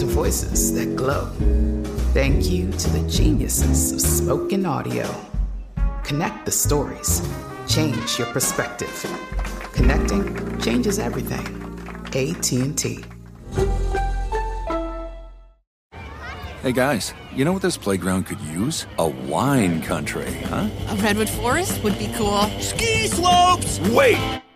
to voices that glow. Thank you to the geniuses of spoken audio. Connect the stories. Change your perspective. Connecting changes everything. AT&T. Hey guys, you know what this playground could use? A wine country, huh? A redwood forest would be cool. Ski slopes! Wait!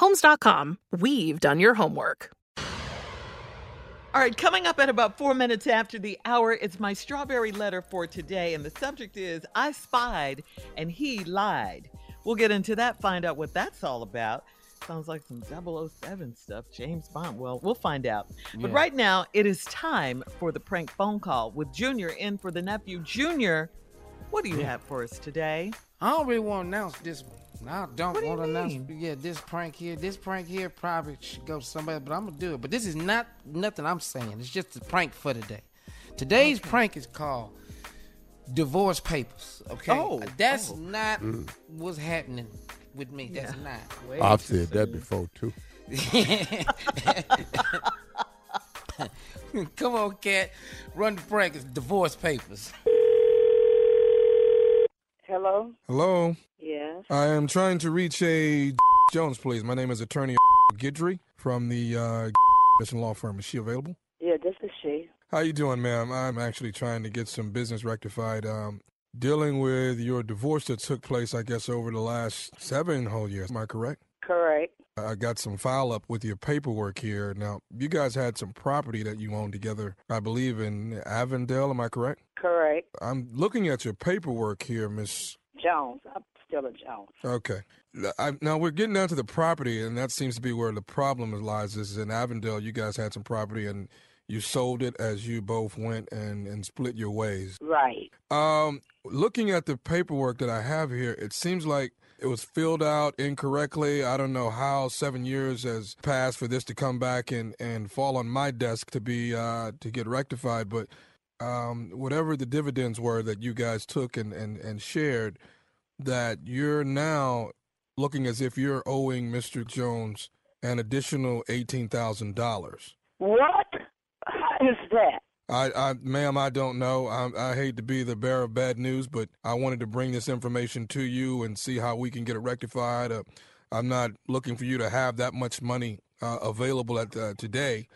Homes.com, we've done your homework. All right, coming up at about four minutes after the hour, it's my strawberry letter for today, and the subject is I spied and he lied. We'll get into that, find out what that's all about. Sounds like some 007 stuff, James Bond. Well, we'll find out. But right now, it is time for the prank phone call with Junior in for the nephew. Junior, what do you have for us today? I don't really want to announce this one. I don't What do you want to announce. mean? Yeah, this prank here, this prank here probably should go to somebody, but I'm gonna do it. But this is not nothing I'm saying. It's just a prank for today. Today's prank is called divorce papers. Okay, Oh, that's oh. not Mm. what's happening with me. That's Yeah. not. Wait I've said that before too. Come on, cat. Run the prank. It's divorce papers. Hello? Hello. Yes. I am trying to reach a Jones, please. My name is Attorney Gidry from the uh, law firm. Is she available? Yeah, this is she. How you doing, ma'am? I'm actually trying to get some business rectified. Um, dealing with your divorce that took place, I guess, over the last seven whole years. Am I correct? Correct. I got some file up with your paperwork here. Now, you guys had some property that you owned together, I believe, in Avondale. Am I correct? Correct. I'm looking at your paperwork here, Miss Jones. I'm still a Jones. Okay. I, now we're getting down to the property, and that seems to be where the problem lies. This is in Avondale. You guys had some property, and you sold it as you both went and, and split your ways. Right. Um, looking at the paperwork that I have here, it seems like it was filled out incorrectly. I don't know how seven years has passed for this to come back and, and fall on my desk to be uh, to get rectified. But um, whatever the dividends were that you guys took and, and, and shared, that you're now looking as if you're owing Mr. Jones an additional eighteen thousand dollars. What? How is that? I, I, ma'am, I don't know. I, I hate to be the bearer of bad news, but I wanted to bring this information to you and see how we can get it rectified. Uh, I'm not looking for you to have that much money uh, available at uh, today,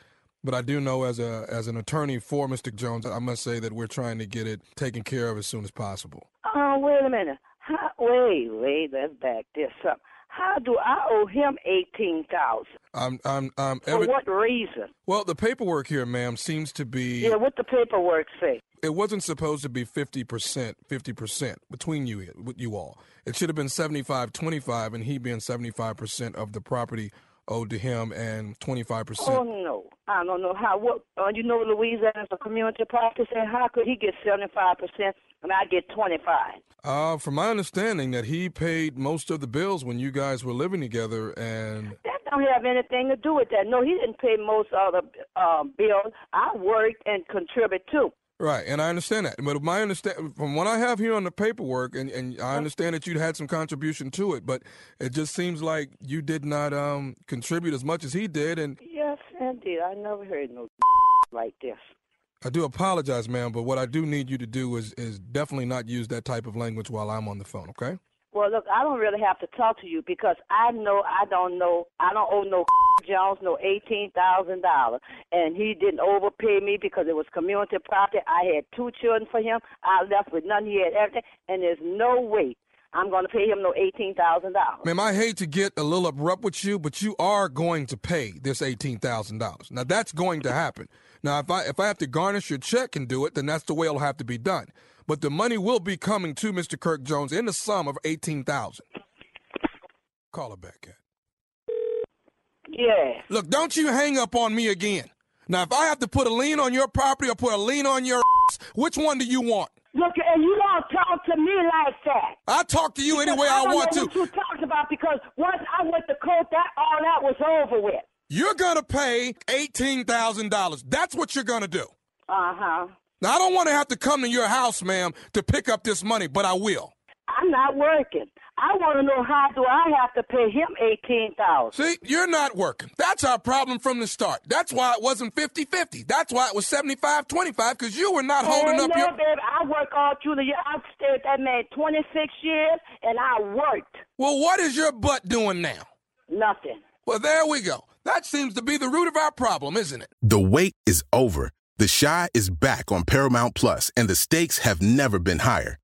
but I do know as a as an attorney for Mr. Jones, I must say that we're trying to get it taken care of as soon as possible. Oh, wait a minute. How, wait, wait, let's back this up. How do I owe him eighteen thousand? I'm, I'm, I'm. For what reason? well, the paperwork here, ma'am, seems to be. Yeah, what the paperwork say? It wasn't supposed to be 50%, 50% between you you all. It should have been 75 25 and he being 75% of the property owed to him and 25%. Oh no, I don't know how. What uh, you know, Louisiana's a community practice, and how could he get seventy five percent and I get twenty five? Uh, from my understanding that he paid most of the bills when you guys were living together and That don't have anything to do with that. No, he didn't pay most of the uh, bills. I worked and contribute too. Right, and I understand that. But my understand from what I have here on the paperwork, and, and I understand that you had some contribution to it, but it just seems like you did not um, contribute as much as he did. And Yes, indeed. I never heard no like this. I do apologize, ma'am, but what I do need you to do is is definitely not use that type of language while I'm on the phone. Okay? Well, look, I don't really have to talk to you because I know I don't know. I don't owe no Jones no eighteen thousand dollars, and he didn't overpay me because it was community property. I had two children for him. I left with none. He had everything, and there's no way I'm going to pay him no eighteen thousand dollars. Ma'am, I hate to get a little abrupt with you, but you are going to pay this eighteen thousand dollars. Now that's going to happen. Now, if I if I have to garnish your check and do it, then that's the way it'll have to be done. But the money will be coming to Mr. Kirk Jones in the sum of eighteen thousand. Call her back at. Yeah. Look, don't you hang up on me again. Now, if I have to put a lien on your property or put a lien on your ass, which one do you want? Look, and you don't talk to me like that. I talk to you any way I, I want know to. What you talking about? Because once I went to court, that all that was over with. You're gonna pay eighteen thousand dollars. That's what you're gonna do. Uh huh. Now, I don't want to have to come to your house, ma'am, to pick up this money, but I will. I'm not working. I want to know how do I have to pay him eighteen thousand? See, you're not working. That's our problem from the start. That's why it wasn't 50-50. That's why it was 75-25, because you were not holding Hey, up no, your... baby, I work all through the year. I've stayed with that man twenty six years, and I worked Well, what is your butt doing now? nothing. Well, there we go. That seems to be the root of our problem, isn't it? The wait is over. The Chi is back on Paramount Plus, and the stakes have never been higher.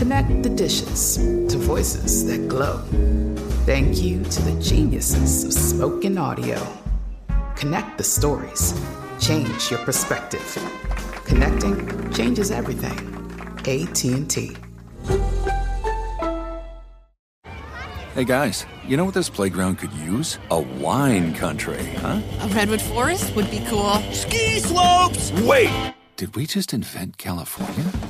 Connect the dishes to voices that glow. Thank you to the geniuses of spoken audio. Connect the stories. Change your perspective. Connecting changes everything. AT&T. Hey guys, you know what this playground could use? A wine country, huh? A redwood forest would be cool. Ski slopes! Wait! Did we just invent California?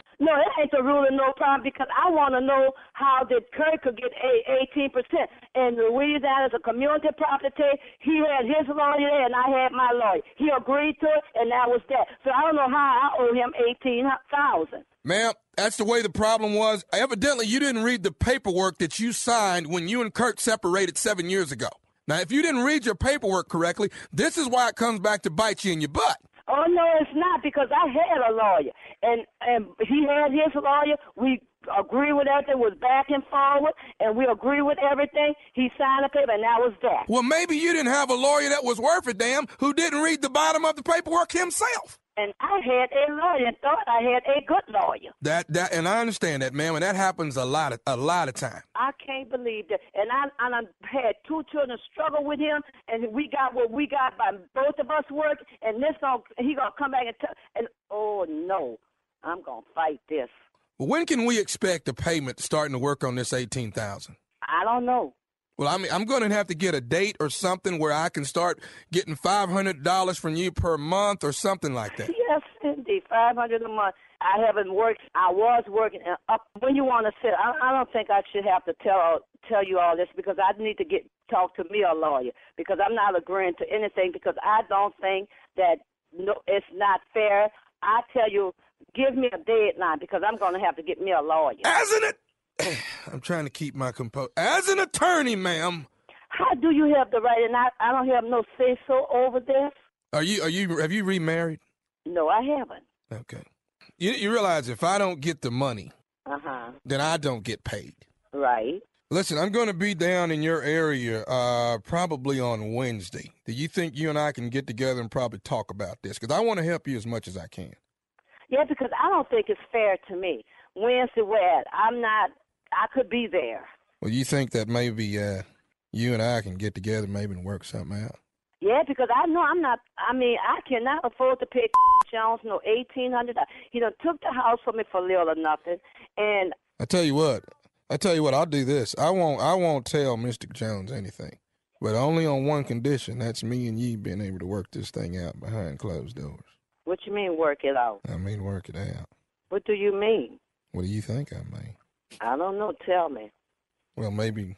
No, that ain't the rule of no problem because I want to know how did Kurt could get a- 18%. And Louisiana is a community property. He had his lawyer there and I had my lawyer. He agreed to it and that was that. So I don't know how I owe him 18000 Ma'am, that's the way the problem was. Evidently, you didn't read the paperwork that you signed when you and Kurt separated seven years ago. Now, if you didn't read your paperwork correctly, this is why it comes back to bite you in your butt. Oh no, it's not because I had a lawyer, and and he had his lawyer. We agree with everything, was back and forward, and we agree with everything. He signed the paper, and that was that. Well, maybe you didn't have a lawyer that was worth a damn who didn't read the bottom of the paperwork himself. And I had a lawyer and thought I had a good lawyer. That that, and I understand that, ma'am, and that happens a lot of a lot of time. I can't believe that. And I and I had two children struggle with him, and we got what we got by both of us work. And this gonna he gonna come back and tell. And oh no, I'm gonna fight this. When can we expect the payment starting to work on this eighteen thousand? I don't know. Well, I mean, I'm going to have to get a date or something where I can start getting five hundred dollars from you per month or something like that. Yes, indeed, five hundred a month. I haven't worked. I was working uh, up. When you want to sit, I, I don't think I should have to tell tell you all this because I need to get talk to me a lawyer because I'm not agreeing to anything because I don't think that no, it's not fair. I tell you, give me a deadline because I'm going to have to get me a lawyer. Hasn't it? I'm trying to keep my composure. As an attorney, ma'am. How do you have the right? And I, I don't have no say so over this. Are you are you have you remarried? No, I haven't. Okay. You you realize if I don't get the money, Uh huh. then I don't get paid. Right. Listen, I'm going to be down in your area uh, probably on Wednesday. Do you think you and I can get together and probably talk about this? Because I want to help you as much as I can. Yeah, because I don't think it's fair to me. When's Wednesday, where I'm not. I could be there. Well, you think that maybe uh, you and I can get together maybe and work something out? Yeah, because I know I'm not. I mean, I cannot afford to pay Jones no eighteen hundred. He done took the house from me for little or nothing, and I tell you what. I tell you what. I'll do this. I won't. I won't tell Mister Jones anything, but only on one condition. That's me and you being able to work this thing out behind closed doors. What you mean work it out? I mean, work it out. What do you mean? What do you think I mean? I don't know. Tell me. Well, maybe,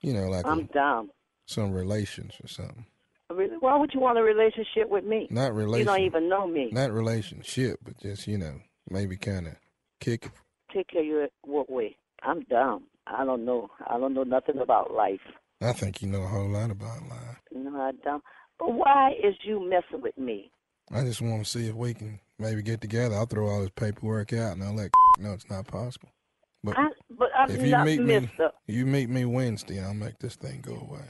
you know, like I'm a- dumb. some relations or something. Really? Why would you want a relationship with me? Not relationship You don't even know me. Not relationship, but just you know, maybe kind of kick. Take care of you what way? I'm dumb. I don't know. I don't know nothing about life. I think you know a whole lot about life. No, I don't. But why is you messing with me? I just want to see if we can maybe get together. I'll throw all this paperwork out and I'll let know it's not possible. But I, but I'm if you not meet me, Mister. you meet me Wednesday, I'll make this thing go away.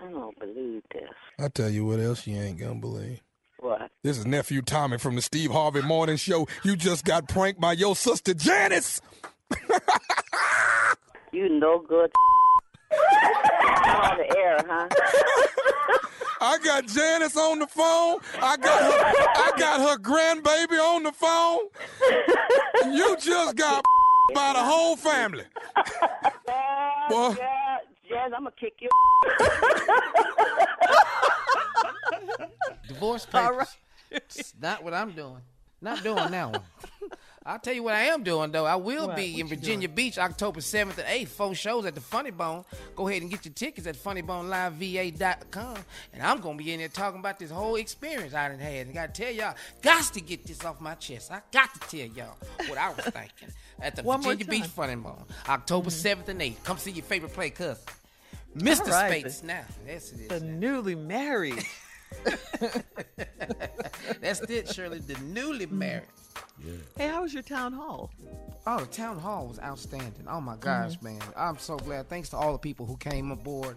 I don't believe this. I tell you what else you ain't gonna believe. What? This is nephew Tommy from the Steve Harvey Morning Show. You just got pranked by your sister Janice. You no good. on the air, huh? I got Janice on the phone. I got her, I got her grandbaby on the phone. You just got by the whole family. Boy. Yeah, Jazz, I'm gonna kick you. Divorce papers. It's not what I'm doing. Not doing that one. I'll tell you what I am doing though. I will What? be What in Virginia Beach October 7th and 8th. Four shows at the Funny Bone. Go ahead and get your tickets at funnyboneliveva.com. And I'm gonna be in there talking about this whole experience I done had. And gotta tell y'all, got to get this off my chest. I got to tell y'all what I was thinking at the One Virginia Beach. Funny Bone. October mm-hmm. 7th and 8th. Come see your favorite play cousin. Mr. Right, Spates now. That's it. The newly married. That's it, Shirley. The newly mm-hmm. married. Hey, how was your town hall? Oh, the town hall was outstanding. Oh my gosh, Mm-hmm. man. I'm so glad. Thanks to all the people who came aboard,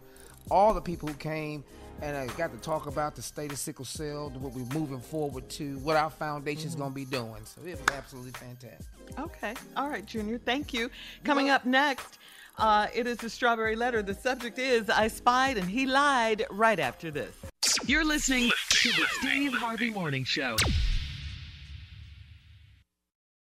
all the people who came and I got to talk about the state of sickle cell, what we're moving forward to, what our foundation's Mm-hmm. going to be doing. So it was absolutely fantastic. Okay. All right, Junior. Thank you. Coming up next, uh, it is the Strawberry Letter. The subject is I spied and he lied right after this. You're listening to the Steve Harvey Morning Show.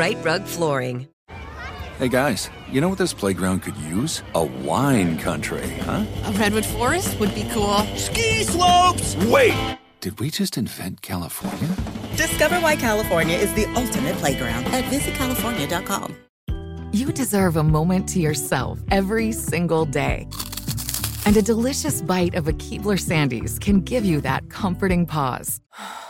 Rite Rug Flooring. Hey guys, you know what this playground could use? A wine country, huh? A redwood forest would be cool. Ski slopes! Wait! Did we just invent California? Discover why California is the ultimate playground at visitcalifornia.com. You deserve a moment to yourself every single day. And a delicious bite of a Keebler Sandies can give you that comforting pause.